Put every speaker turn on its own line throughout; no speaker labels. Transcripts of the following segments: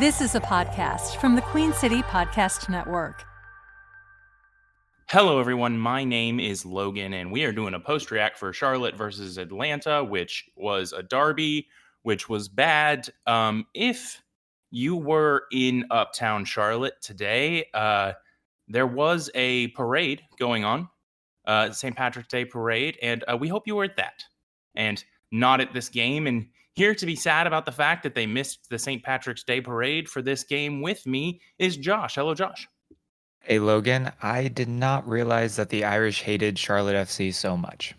This is a podcast from the Queen City Podcast Network.
Hello, everyone. My name is Logan, and we are doing a post react for Charlotte versus Atlanta, which was a derby, which was bad. Um, if you were in Uptown Charlotte today, uh, there was a parade going on, uh, St. Patrick's Day parade, and uh, we hope you were at that and not at this game. And here to be sad about the fact that they missed the St. Patrick's Day parade for this game with me is Josh. Hello, Josh.
Hey, Logan. I did not realize that the Irish hated Charlotte FC so much.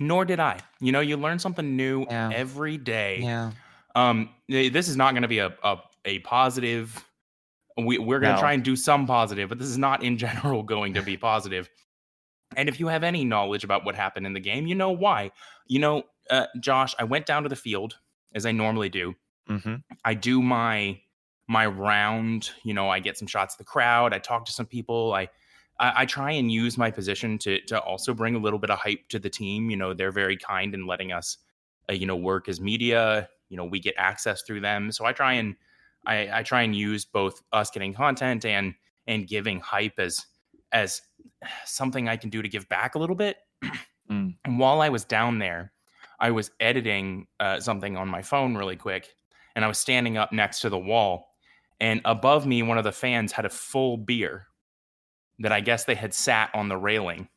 Nor did I. You know, you learn something new
Yeah.
every day.
Yeah.
Um, this is not going to be a, a a positive. We we're going to
No.
try and do some positive, but this is not in general going to be positive. And if you have any knowledge about what happened in the game, you know why. You know, uh, Josh, I went down to the field as I normally do.
hmm
I do my my round. You know, I get some shots of the crowd. I talk to some people. I I, I try and use my position to to also bring a little bit of hype to the team. You know, they're very kind in letting us, uh, you know, work as media. You know, we get access through them. So I try and I, I try and use both us getting content and and giving hype as as something I can do to give back a little bit.
Mm.
And while I was down there, I was editing uh, something on my phone really quick, and I was standing up next to the wall, and above me, one of the fans had a full beer that I guess they had sat on the railing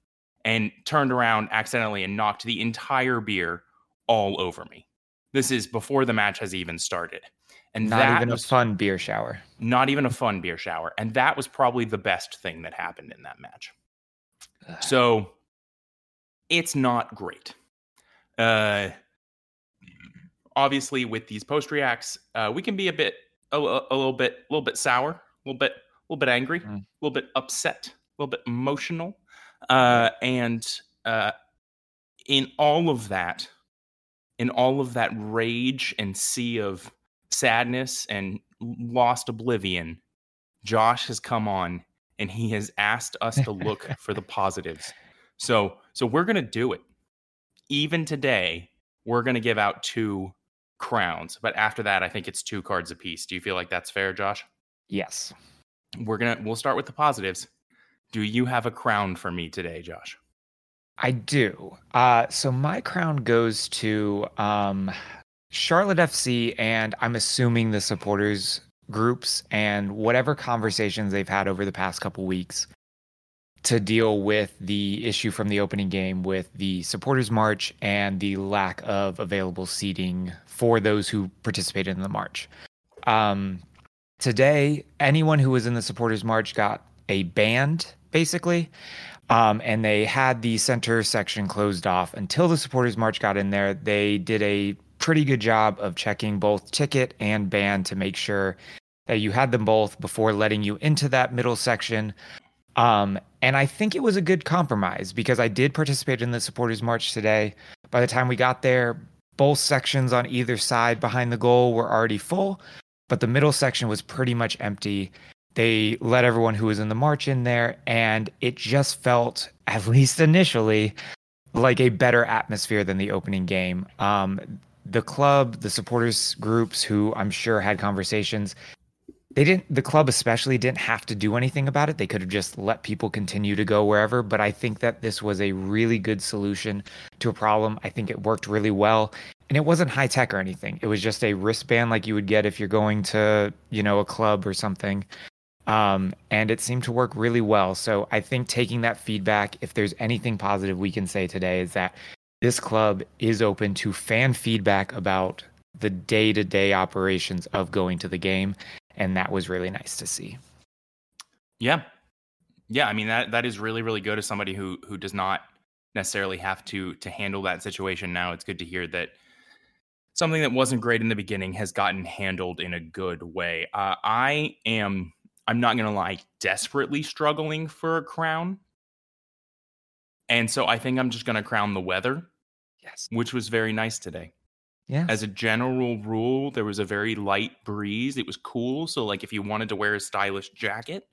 and turned around accidentally and knocked the entire beer all over me. This is before the match has even started. And
Not
that
even
was
a fun beer shower.
not even a fun beer shower. And that was probably the best thing that happened in that match. So it's not great. Uh, obviously, with these post reacts, uh, we can be a bit, a, a- a little bit, a little bit sour, a little bit, a little bit angry, a
Mm.
little bit upset, a little bit emotional, uh, and uh, in all of that, in all of that rage and sea of sadness and lost oblivion, Josh has come on and he has asked us to look for the positives. So, so we're gonna do it. Even today, we're gonna give out two crowns, but after that, I think it's two cards apiece. Do you feel like that's fair, Josh?
Yes.
We're gonna we'll start with the positives. Do you have a crown for me today, Josh?
I do. Uh, so my crown goes to um, Charlotte FC, and I'm assuming the supporters groups and whatever conversations they've had over the past couple weeks to deal with the issue from the opening game with the supporters march and the lack of available seating for those who participated in the march. Um, today, anyone who was in the supporters march got a band, basically. Um, and they had the center section closed off until the supporters march got in there. They did a pretty good job of checking both ticket and band to make sure that you had them both before letting you into that middle section. Um, and I think it was a good compromise because I did participate in the supporters march today. By the time we got there, both sections on either side behind the goal were already full, but the middle section was pretty much empty they let everyone who was in the march in there and it just felt at least initially like a better atmosphere than the opening game um, the club the supporters groups who i'm sure had conversations they didn't the club especially didn't have to do anything about it they could have just let people continue to go wherever but i think that this was a really good solution to a problem i think it worked really well and it wasn't high tech or anything it was just a wristband like you would get if you're going to you know a club or something um, and it seemed to work really well. So I think taking that feedback, if there's anything positive we can say today, is that this club is open to fan feedback about the day to day operations of going to the game. And that was really nice to see.
Yeah. Yeah, I mean that that is really really good as somebody who who does not necessarily have to to handle that situation now. It's good to hear that something that wasn't great in the beginning has gotten handled in a good way. Uh, I am I'm not going to lie, desperately struggling for a crown. And so I think I'm just going to crown the weather,
Yes.
which was very nice today.
Yeah.
As a general rule, there was a very light breeze. It was cool. So, like, if you wanted to wear a stylish jacket,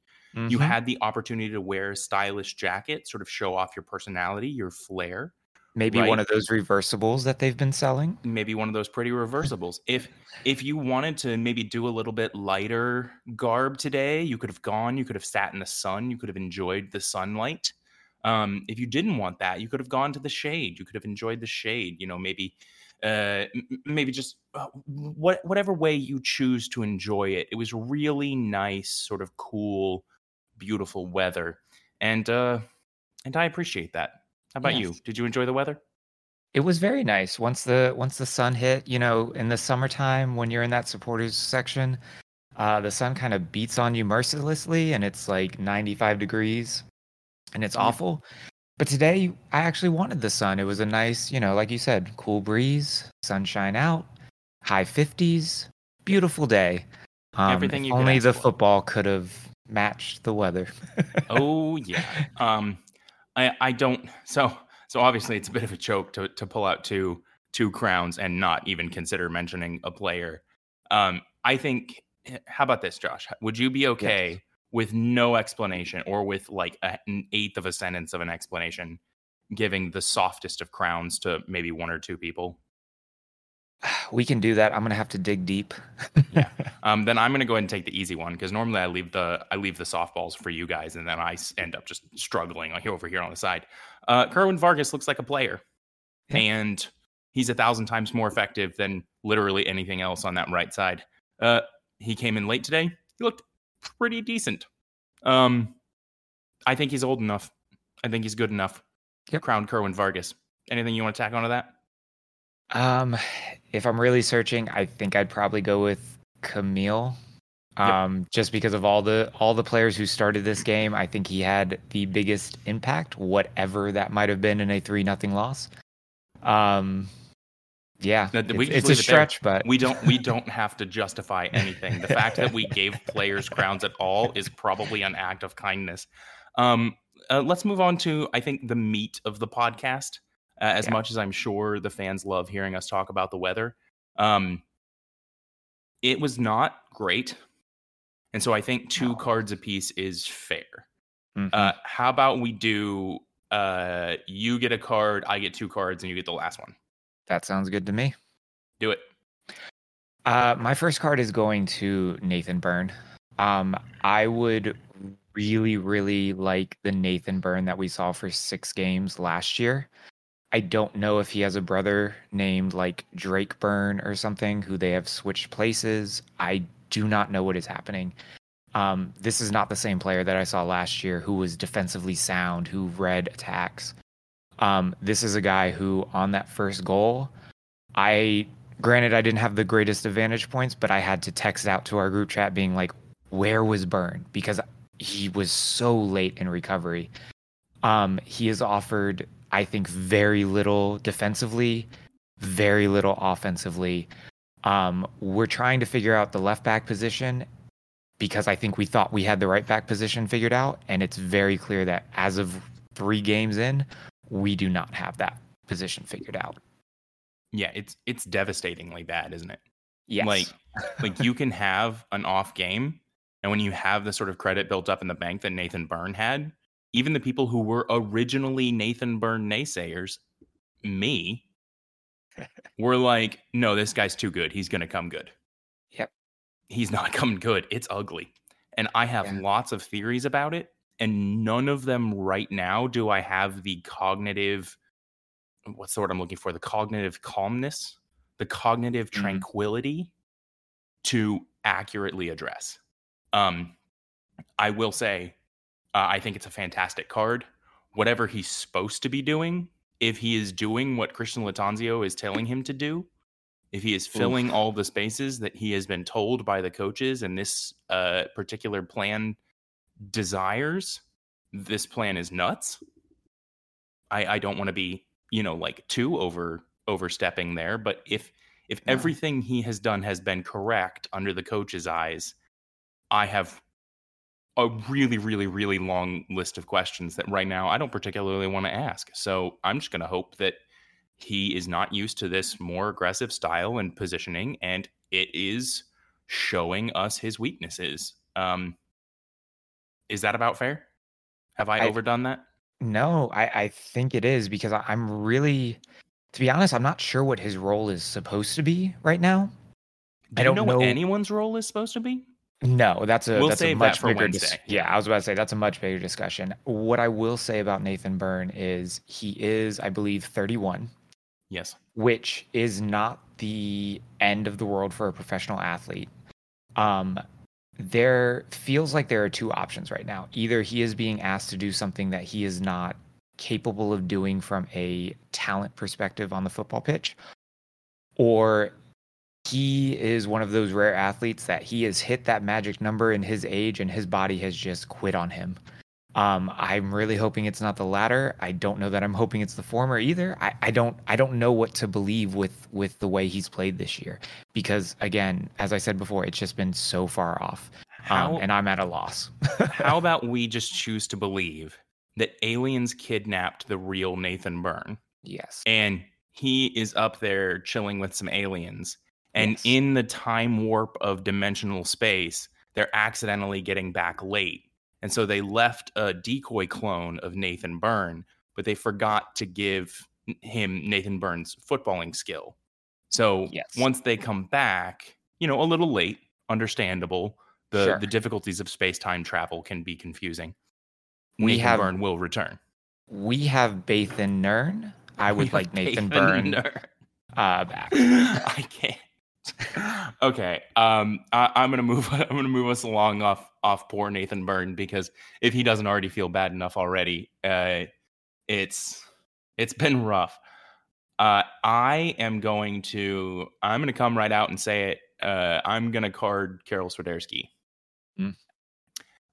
you
Mhm.
had the opportunity to wear a stylish jacket, sort of show off your personality, your flair,
Maybe
right?
one of those reversibles that they've been selling.
maybe one of those pretty reversibles. If if you wanted to maybe do a little bit lighter garb today, you could have gone, you could have sat in the sun, you could have enjoyed the sunlight. Um, if you didn't want that, you could have gone to the shade. You could have enjoyed the shade. You know, maybe uh, maybe just uh, what whatever way you choose to enjoy it. It was really nice, sort of cool, beautiful weather, and uh, and I appreciate that. How about you? Did you enjoy the weather?
It was very nice once the once the sun hit. You know, in the summertime when you're in that supporters section, uh, the sun kind of beats on you mercilessly, and it's like 95 degrees, and it's awful. But today, I actually wanted the sun. It was a nice, you know, like you said, cool breeze, sunshine out, high 50s, beautiful day. Um,
Everything you
only the
for.
football could have matched the weather.
oh yeah. Um, I I don't. So so obviously it's a bit of a joke to to pull out two two crowns and not even consider mentioning a player. Um, I think. How about this, Josh? Would you be okay with no explanation or with like a, an eighth of a sentence of an explanation, giving the softest of crowns to maybe one or two people?
we can do that. I'm gonna have to dig deep.
Yeah. Um, then I'm going to go ahead and take the easy one because normally I leave the I leave the softballs for you guys, and then I end up just struggling over here on the side. Uh, Kerwin Vargas looks like a player, and he's a thousand times more effective than literally anything else on that right side. Uh, he came in late today. He looked pretty decent. Um, I think he's old enough. I think he's good enough.
Yep.
Crown Kerwin Vargas. Anything you want to tack onto that?
Um, if I'm really searching, I think I'd probably go with Kamil.
Yep.
Um, just because of all the all the players who started this game, I think he had the biggest impact, whatever that might have been in a three nothing loss. Um, yeah,
No, we
it's, it's a
leave it there.
stretch, but
we don't we don't have to justify anything. The fact that we gave players crowns at all is probably an act of kindness. Um, uh, let's move on to I think the meat of the podcast. Uh, as
Yeah.
much as I'm sure the fans love hearing us talk about the weather, um, it was not great, and so I think two
No.
cards apiece is fair.
Mhm.
Uh, how about we do? Uh, you get a card, I get two cards, and you get the last one.
That sounds good to me.
Do it.
Uh, my first card is going to Nathan Byrne. Um, I would really, really like the Nathan Byrne that we saw for six games last year. I don't know if he has a brother named like Drake Byrne or something who they have switched places. I do not know what is happening. Um, this is not the same player that I saw last year who was defensively sound, who read attacks. Um, this is a guy who, on that first goal, I granted I didn't have the greatest advantage points, but I had to text out to our group chat being like, "Where was Byrne?" Because he was so late in recovery. Um, he has offered, I think, very little defensively, very little offensively. Um, we're trying to figure out the left back position because I think we thought we had the right back position figured out, and it's very clear that as of three games in, we do not have that position figured out.
Yeah, it's it's devastatingly bad, isn't it?
Yes.
Like like you can have an off game and when you have the sort of credit built up in the bank that Nathan Byrne had, even the people who were originally Nathan Byrne naysayers, me, were like, no, this guy's too good. He's gonna come good.
Yep.
He's not coming good. It's ugly. And I have
Yeah.
lots of theories about it. And none of them right now do I have the cognitive what's the word I'm looking for? The cognitive calmness, the cognitive
Mhm.
tranquility to accurately address. Um, I will say, uh, I think it's a fantastic card. Whatever he's supposed to be doing, if he is doing what Christian Lattanzio is telling him to do, if he is filling all the spaces that he has been told by the coaches and this uh, particular plan desires, this plan is nuts. I, I don't want to be, you know, like too over overstepping there, but if if
No.
everything he has done has been correct under the coach's eyes, I have a really, really, really long list of questions that right now I don't particularly want to ask. So I'm just going to hope that he is not used to this more aggressive style and positioning, and it is showing us his weaknesses. Um, is that about fair? Have I,
I-
overdone that?
No, I, I think it is because I, I'm really, to be honest, I'm not sure what his role is supposed to be right now.
Do
I don't
know,
know-
what anyone's role is supposed to be?
No, that's a
We'll
that's a
that
much
for
bigger. dis- yeah, I was about to say that's a much bigger discussion. What I will say about Nathan Byrne is he is, I believe, 31,
Yes.
which is not the end of the world for a professional athlete. Um, there feels like there are two options right now. Either he is being asked to do something that he is not capable of doing from a talent perspective on the football pitch, or he is one of those rare athletes that he has hit that magic number in his age and his body has just quit on him. Um, I'm really hoping it's not the latter. I don't know that I'm hoping it's the former either. I, I don't I don't know what to believe with with the way he's played this year because again, as I said before, it's just been so far off, um, and I'm at a loss.
how about we just choose to believe that aliens kidnapped the real Nathan Byrne
yes,
and he is up there chilling with some aliens and
Yes.
in the time warp of dimensional space they're accidentally getting back late and so they left a decoy clone of nathan byrne but they forgot to give him nathan byrne's footballing skill so
Yes.
once they come back you know a little late understandable the
Sure.
the difficulties of space-time travel can be confusing
We
nathan
have-
byrne will return
we have Bathan Nern. I would like Nathan Byrne
Nern.
uh, back.
I can't. Okay, um, I, I'm gonna move. I'm gonna move us along off off poor Nathan Byrne because if he doesn't already feel bad enough already, uh, it's it's been rough. Uh, I am going to. I'm gonna come right out and say it. Uh, I'm gonna card Karol Swiderski.
Mm.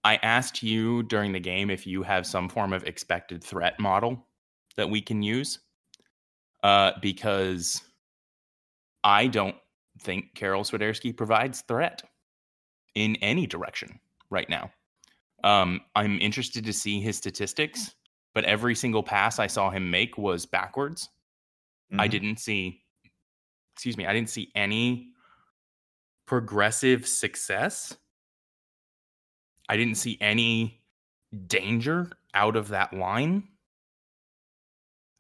I asked you during the game if you have some form of expected threat model that we can use, uh, because I don't think Karol Swiderski provides threat in any direction right now. Um, I'm interested to see his statistics, but every single pass I saw him make was backwards. I
Mhm.
didn't see, excuse me, I didn't see any progressive success. I didn't see any danger out of that line.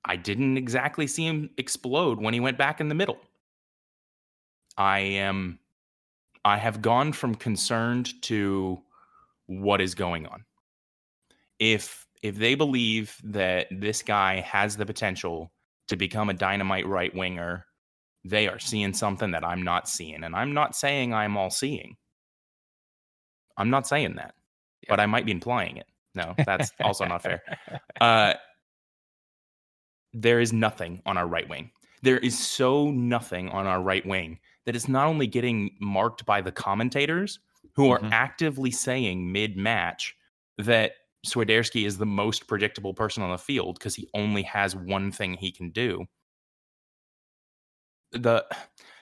I didn't exactly see him explode when he went back in the middle. I am I have gone from concerned to what is going on. If if they believe that this guy has the potential to become a dynamite right winger, they are seeing something that I'm not seeing. And I'm not saying I'm all seeing. I'm not saying that. But I might be implying it. No, that's also not fair. Uh, there is nothing on our right wing. There is so nothing on our right wing that it's not only getting marked by the commentators who are
Mhm.
actively saying mid match that Swiderski is the most predictable person on the field because he only has one thing he can do. The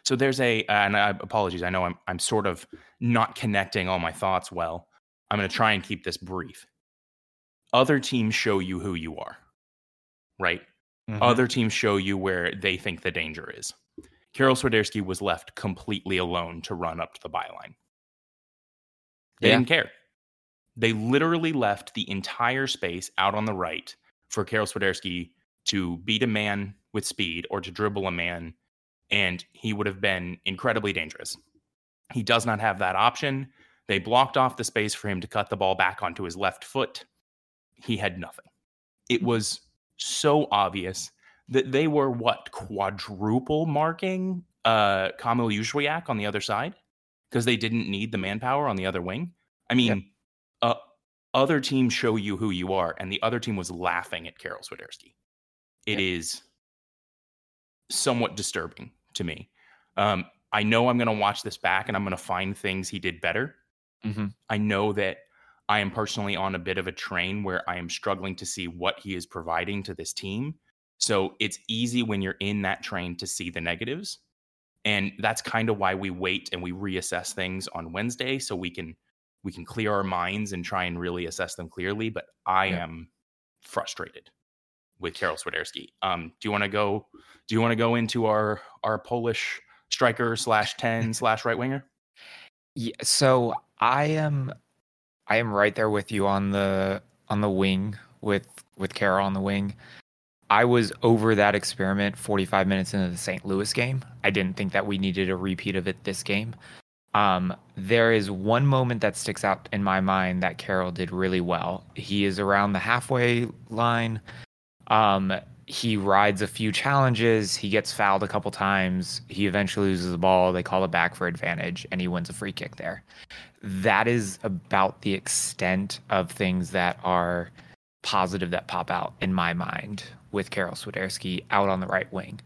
so there's a and I apologies. I know I'm I'm sort of not connecting all my thoughts well. I'm going to try and keep this brief. Other teams show you who you are, right?
Mhm.
Other teams show you where they think the danger is. Karol Swiderski was left completely alone to run up to the byline. They
Yeah.
didn't care. They literally left the entire space out on the right for Karol Swiderski to beat a man with speed or to dribble a man, and he would have been incredibly dangerous. He does not have that option. They blocked off the space for him to cut the ball back onto his left foot. He had nothing. It was so obvious that they were what quadruple marking uh Kamil on the other side because they didn't need the manpower on the other wing. I mean, uh, other teams show you who you are, and the other team was laughing at Karol Swiderski. It is somewhat disturbing to me. Um, I know I'm going to watch this back and I'm going to find things he did better.
Mhm.
I know that I am personally on a bit of a train where I am struggling to see what he is providing to this team. So it's easy when you're in that train to see the negatives. And that's kind of why we wait and we reassess things on Wednesday so we can we can clear our minds and try and really assess them clearly. But I
Yeah.
am frustrated with Karol Swiderski. Um, do you want to go? Do you want to go into our our Polish striker slash ten slash right winger?
Yeah, so I am I am right there with you on the on the wing with with Karol on the wing. I was over that experiment 45 minutes into the St. Louis game. I didn't think that we needed a repeat of it this game. Um, there is one moment that sticks out in my mind that Karol did really well. He is around the halfway line. Um, he rides a few challenges. He gets fouled a couple times. He eventually loses the ball. They call it back for advantage, and he wins a free kick there. That is about the extent of things that are positive that pop out in my mind with Karol Swiderski out on the right wing.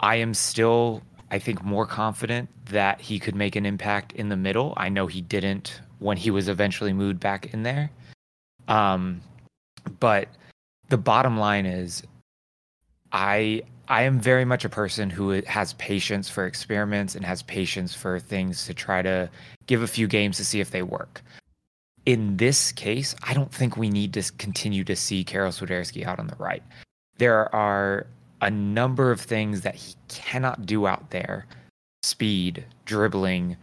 I am still, I think, more confident that he could make an impact in the middle. I know he didn't when he was eventually moved back in there. Um, but the bottom line is I I am very much a person who has patience for experiments and has patience for things to try to give a few games to see if they work. In this case, I don't think we need to continue to see Karol Swiderski out on the right. There are a number of things that he cannot do out there speed, dribbling,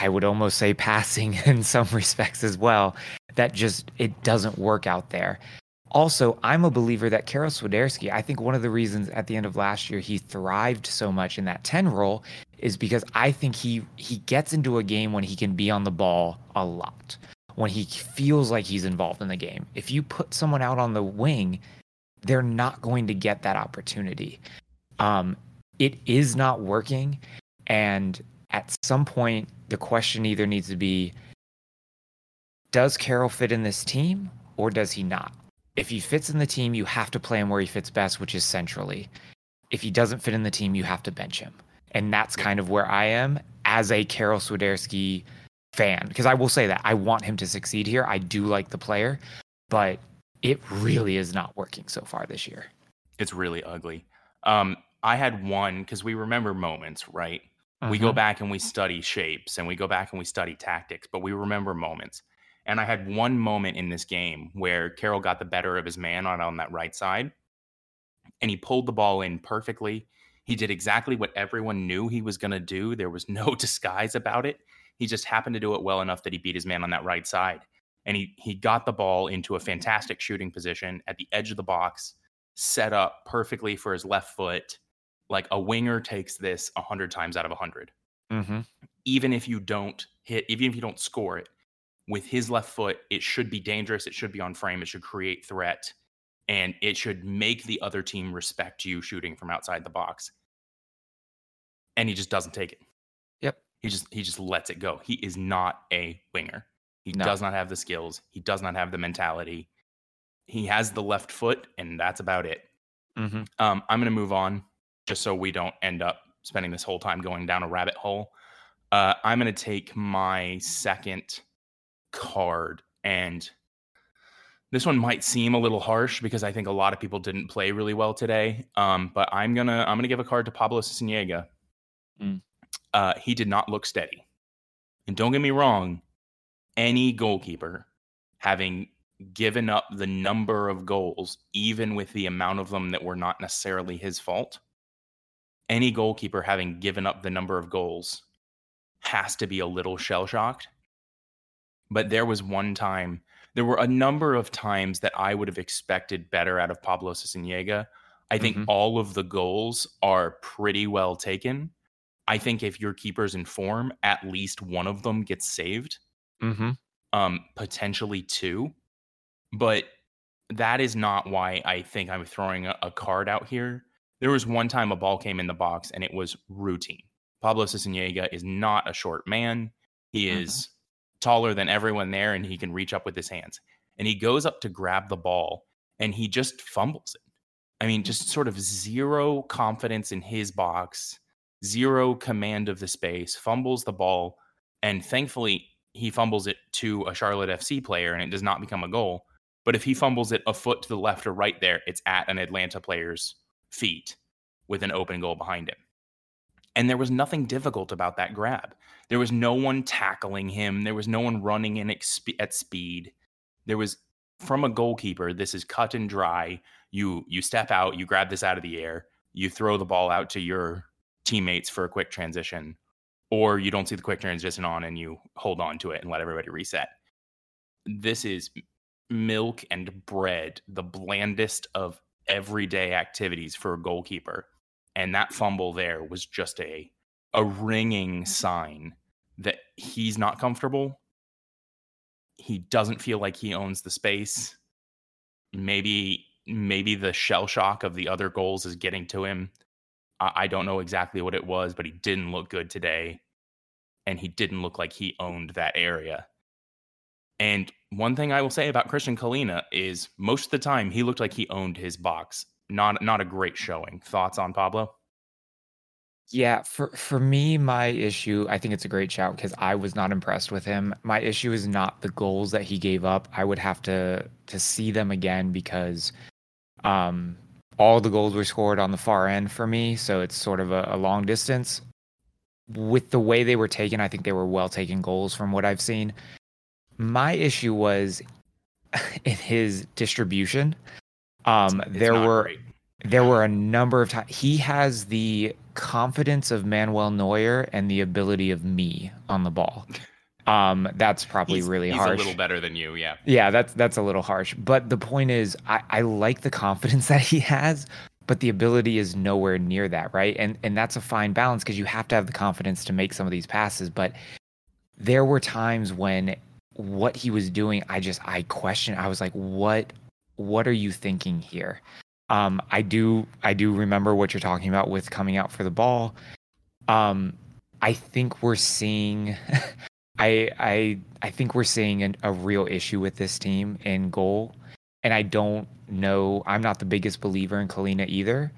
I would almost say passing in some respects as well that just it doesn't work out there. Also, I'm a believer that Karol Swiderski, I think one of the reasons at the end of last year he thrived so much in that 10 role is because I think he he gets into a game when he can be on the ball a lot. When he feels like he's involved in the game. If you put someone out on the wing, they're not going to get that opportunity. Um, it is not working and at some point the question either needs to be does Karol fit in this team or does he not? if he fits in the team, you have to play him where he fits best, which is centrally. If he doesn't fit in the team, you have to bench him. And that's kind of where I am as a Karol Swiderski fan. Because I will say that I want him to succeed here. I do like the player, but it really is not working so far this year.
It's really ugly. Um, I had one because we remember moments, right? We go mm-hmm. back and we study shapes and we go back and we study tactics, but we remember moments. And I had one moment in this game where Karol got the better of his man on, on that right side and he pulled the ball in perfectly. He did exactly what everyone knew he was going to do. There was no disguise about it. He just happened to do it well enough that he beat his man on that right side. And he, he got the ball into a fantastic shooting position at the edge of the box, set up perfectly for his left foot. Like a winger takes this 100 times out of 100. Mm-hmm. Even if you don't hit, even if you don't score it, with his left foot, it should be dangerous. It should be on frame. It should create threat. And it should make the other team respect you shooting from outside the box. And he just doesn't take it. He just he just lets it go. He is not a winger. He no. does not have the skills. He does not have the mentality. He has the left foot, and that's about it. Mm-hmm. Um, I'm going to move on just so we don't end up spending this whole time going down a rabbit hole. Uh, I'm going to take my second card. And this one might seem a little harsh because I think a lot of people didn't play really well today. Um, but I'm gonna I'm gonna give a card to Pablo Sisniega. Mm. Uh, he did not look steady. And don't get me wrong, any goalkeeper having given up the number of goals, even with the amount of them that were not necessarily his fault, any goalkeeper having given up the number of goals has to be a little shell shocked but there was one time, there were a number of times that I would have expected better out of Pablo Sisniega. I think mm-hmm. all of the goals are pretty well taken. I think if your keeper's in form, at least one of them gets saved, mm-hmm. um, potentially two. But that is not why I think I'm throwing a, a, card out here. There was one time a ball came in the box and it was routine. Pablo Sisniega is not a short man. He mm-hmm. is taller than everyone there and he can reach up with his hands. And he goes up to grab the ball and he just fumbles it. I mean, just sort of zero confidence in his box, zero command of the space, fumbles the ball. And thankfully, he fumbles it to a Charlotte FC player and it does not become a goal. But if he fumbles it a foot to the left or right there, it's at an Atlanta player's feet with an open goal behind him. And there was nothing difficult about that grab. There was no one tackling him. There was no one running in at speed. There was from a goalkeeper. This is cut and dry. You you step out, you grab this out of the air, you throw the ball out to your teammates for a quick transition, or you don't see the quick transition on and you hold on to it and let everybody reset. This is milk and bread, the blandest of everyday activities for a goalkeeper. And that fumble there was just a a ringing sign that he's not comfortable. He doesn't feel like he owns the space. Maybe maybe the shell shock of the other goals is getting to him. I, I don't know exactly what it was, but he didn't look good today. And he didn't look like he owned that area. And one thing I will say about Kristijan Kahlina is most of the time he looked like he owned his box. Not not a great showing. Thoughts on Pablo?
Yeah, for for me, my issue, I think it's a great shout because I was not impressed with him. My issue is not the goals that he gave up. I would have to to see them again because um all the goals were scored on the far end for me, so it's sort of a, a long distance. With the way they were taken, I think they were well taken goals from what I've seen. My issue was in his distribution. Um,
It's
there were
great.
there were a number of times he has the confidence of Manuel Neuer and the ability of me on the ball. Um, that's probably
He's,
really
he's
harsh.
He's a little better than you, yeah.
Yeah, that's that's a little harsh. But the point is, I, I like the confidence that he has, but the ability is nowhere near that, right? And and that's a fine balance because you have to have the confidence to make some of these passes. But there were times when what he was doing, I just I questioned. I was like, what what are you thinking here? Um, I do I do remember what you're talking about with coming out for the ball. Um, I think we're seeing I I I think we're seeing an, a real issue with this team in goal, and I don't know. I'm not the biggest believer in Kahlina either.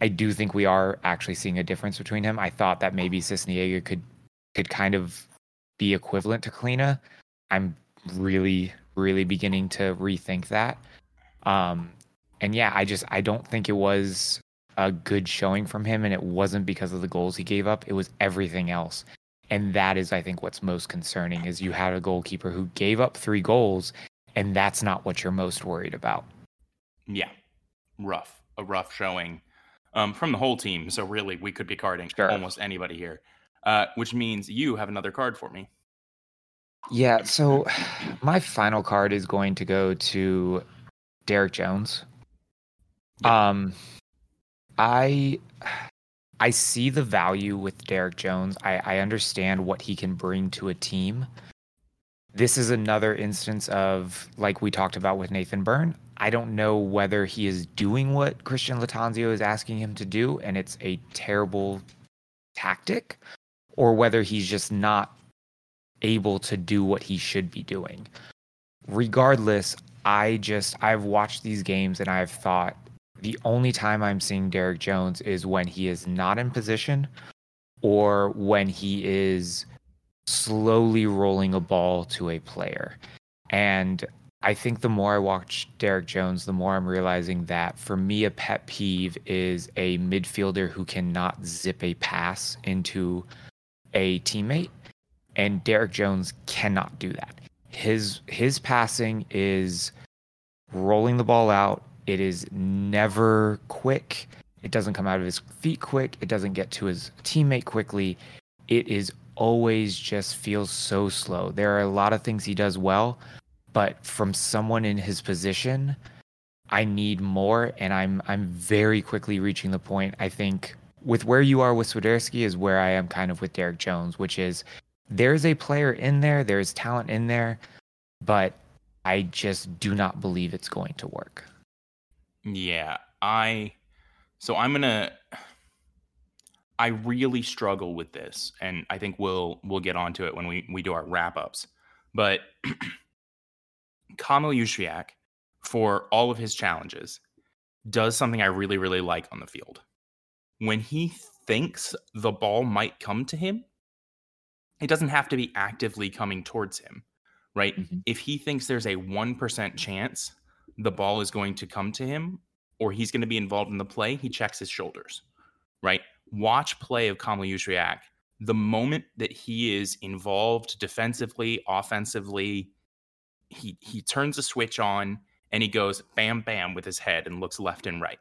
I do think we are actually seeing a difference between him. I thought that maybe Sisniega could could kind of be equivalent to Kahlina. I'm really really beginning to rethink that. Um, and yeah, I just I don't think it was a good showing from him, and it wasn't because of the goals he gave up. It was everything else and that is i think what's most concerning is you had a goalkeeper who gave up three goals and that's not what you're most worried about
Yeah. Rough. A rough showing um, from the whole team. So really we could be carding
Sure.
almost anybody here. Uh, which means you have another card for me.
yeah so my final card is going to go to derrick jones
Yep.
um i i see the value with derrick jones i i understand what he can bring to a team this is another instance of like we talked about with Nathan Byrne. I don't know whether he is doing what Christian Lattanzio is asking him to do and it's a terrible tactic or whether he's just not able to do what he should be doing. Regardless, I just I've watched these games and I've thought the only time I'm seeing Derrick Jones is when he is not in position or when he is slowly rolling a ball to a player. And I think the more I watch Derrick Jones, the more I'm realizing that for me, a pet peeve is a midfielder who cannot zip a pass into a teammate. And Derrick Jones cannot do that. His his passing is rolling the ball out. It is never quick. It doesn't come out of his feet quick. It doesn't get to his teammate quickly. It is always just feels so slow. There are a lot of things he does well, but from someone in his position, I need more and I'm I'm very quickly reaching the point I think with where you are with Swiderski is where I am kind of with Derrick Jones, which is there's a player in there, there's talent in there, but I just do not believe it's going to work.
Yeah, I so I'm gonna I really struggle with this, and I think we'll we'll get onto it when we we do our wrap ups. But Kamil Jóźwiak, for all of his challenges, does something I really really like on the field. When he thinks the ball might come to him, it doesn't have to be actively coming towards him, right?
Mhm.
If he thinks there's a one percent chance the ball is going to come to him or he's going to be involved in the play, he checks his shoulders, right? Watch play of Kamil Jóźwiak. The moment that he is involved defensively, offensively, he he turns a switch on and he goes bam bam with his head and looks left and right.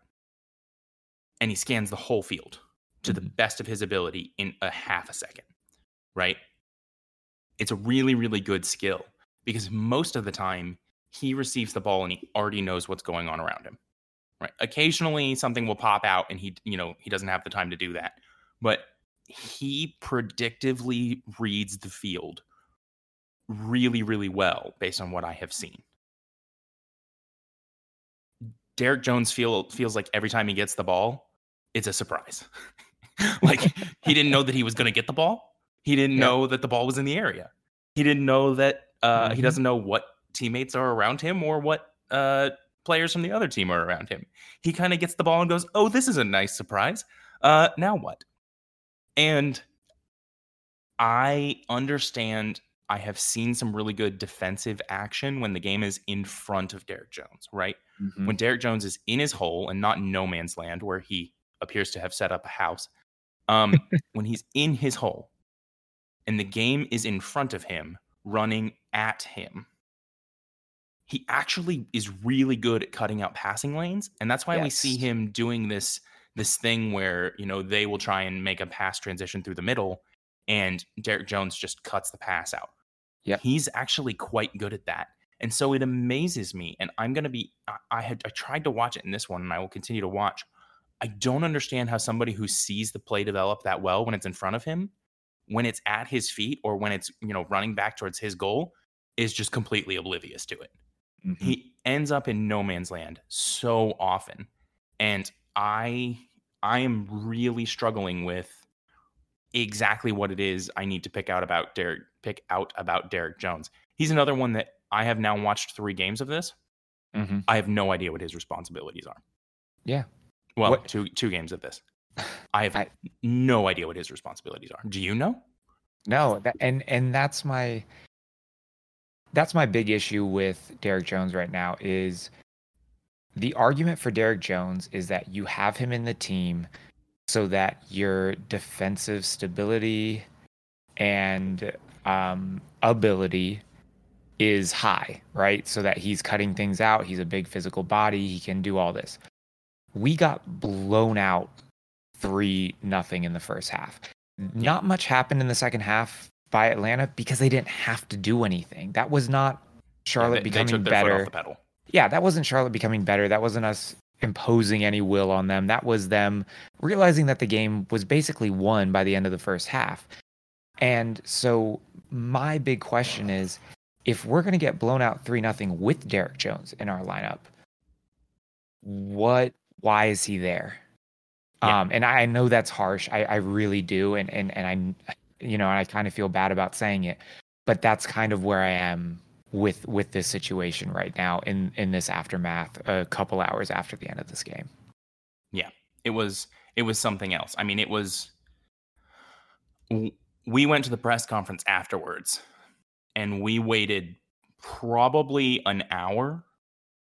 And he scans the whole field to the mm-hmm. best of his ability in a half a second, right? It's a really really good skill because most of the time he receives the ball and he already knows what's going on around him. Right. Occasionally something will pop out and he, you know, he doesn't have the time to do that. But he predictively reads the field really, really well based on what I have seen. Derrick Jones feel feels like every time he gets the ball, it's a surprise. like he didn't know that he was going to get the ball. He didn't yeah. know that the ball was in the area. He didn't know that uh, mm-hmm. he doesn't know what teammates are around him or what uh, players from the other team are around him. He kind of gets the ball and goes, "Oh, this is a nice surprise. Uh, now what?" And I understand. I have seen some really good defensive action when the game is in front of Derrick Jones, right? Mm-hmm. When Derrick Jones is in his hole and not in no man's land where he appears to have set up a house. Um, when he's in his hole and the game is in front of him, running at him, he actually is really good at cutting out passing lanes and that's why yes. we see him doing this this thing where you know they will try and make a pass transition through the middle and Derrick Jones just cuts the pass out. Yeah. He's actually quite good at that. And so it amazes me and I'm going to be I, I had I tried to watch it in this one and I will continue to watch. I don't understand how somebody who sees the play develop that well when it's in front of him, when it's at his feet or when it's, you know, running back towards his goal is just completely oblivious to it. Mm-hmm. He ends up in no man's land so often. And I I am really struggling with exactly what it is I need to pick out about Derrick pick out about Derrick Jones. He's another one that I have now watched three games of this. Mm-hmm. I have no idea what his responsibilities are.
Yeah.
Well, what? two two games of this. I have I, no idea what his responsibilities are. Do you know?
No, that, and and that's my that's my big issue with Derrick Jones right now is the argument for Derrick Jones is that you have him in the team so that your defensive stability and um, ability is high, right? So that he's cutting things out. He's a big physical body. He can do all this. We got blown out three nothing in the first half. Not much happened in the second half by Atlanta because they didn't have to do anything. That was not Charlotte yeah, they, becoming they better. Yeah, that wasn't Charlotte becoming better. That wasn't us imposing any will on them. That was them realizing that the game was basically won by the end of the first half. And so my big question is if we're going to get blown out 3 nothing with Derrick Jones in our lineup, what why is he there? Yeah. Um, and I know that's harsh. I, I really do. And, and, and I, you know, and I kind of feel bad about saying it, but that's kind of where I am with with this situation right now in in this aftermath a couple hours after the end of this game.
Yeah. It was it was something else. I mean, it was we went to the press conference afterwards and we waited probably an hour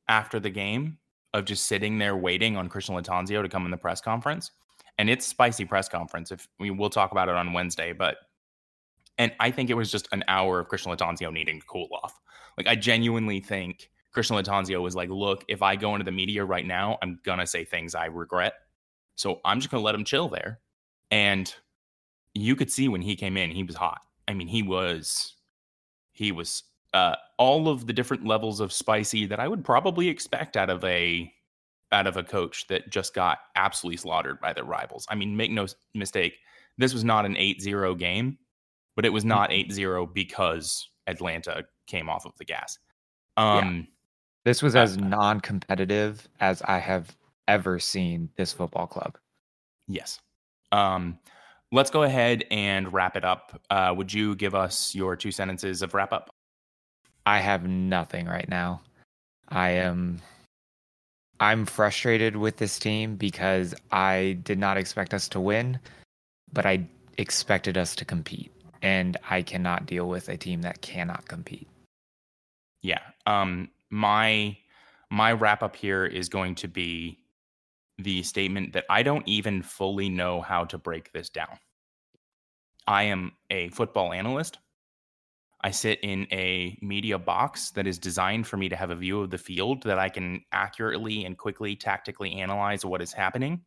after the game of just sitting there waiting on Christian Lattanzio to come in the press conference and it's spicy press conference. If we will talk about it on Wednesday, but and I think it was just an hour of Christian Lattanzio needing to cool off. Like I genuinely think Christian Lattanzio was like, "Look, if I go into the media right now, I'm gonna say things I regret. So I'm just gonna let him chill there." And you could see when he came in, he was hot. I mean, he was he was uh, all of the different levels of spicy that I would probably expect out of a out of a coach that just got absolutely slaughtered by their rivals. I mean, make no mistake, this was not an 8-0 game, but it was mm. not 8-0 because Atlanta came off of the gas. Um
yeah. This was as non-competitive as I have ever seen this football club.
Yes. Um let's go ahead and wrap it up. Uh, would you give us your two sentences of wrap up?
I have nothing right now. I am I'm frustrated with this team because I did not expect us to win, but I expected us to compete. And I cannot deal with a team that cannot compete.
Yeah. Um my my wrap up here is going to be the statement that I don't even fully know how to break this down. I am a football analyst. I sit in a media box that is designed for me to have a view of the field that I can accurately and quickly tactically analyze what is happening.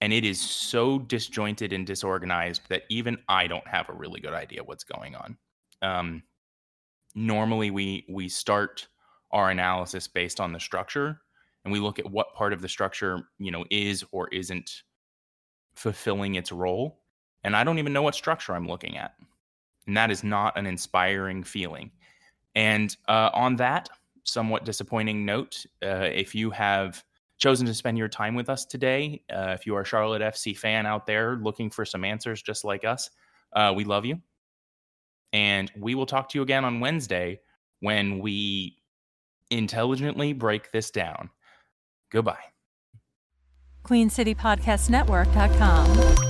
And it is so disjointed and disorganized that even I don't have a really good idea what's going on. Um, normally we we start our analysis based on the structure and we look at what part of the structure you know is or isn't fulfilling its role and i don't even know what structure i'm looking at and that is not an inspiring feeling and uh, on that somewhat disappointing note uh, if you have chosen to spend your time with us today uh, if you are a charlotte fc fan out there looking for some answers just like us uh, we love you and we will talk to you again on wednesday when we intelligently break this down Goodbye.
QueenCityPodcastNetwork.com.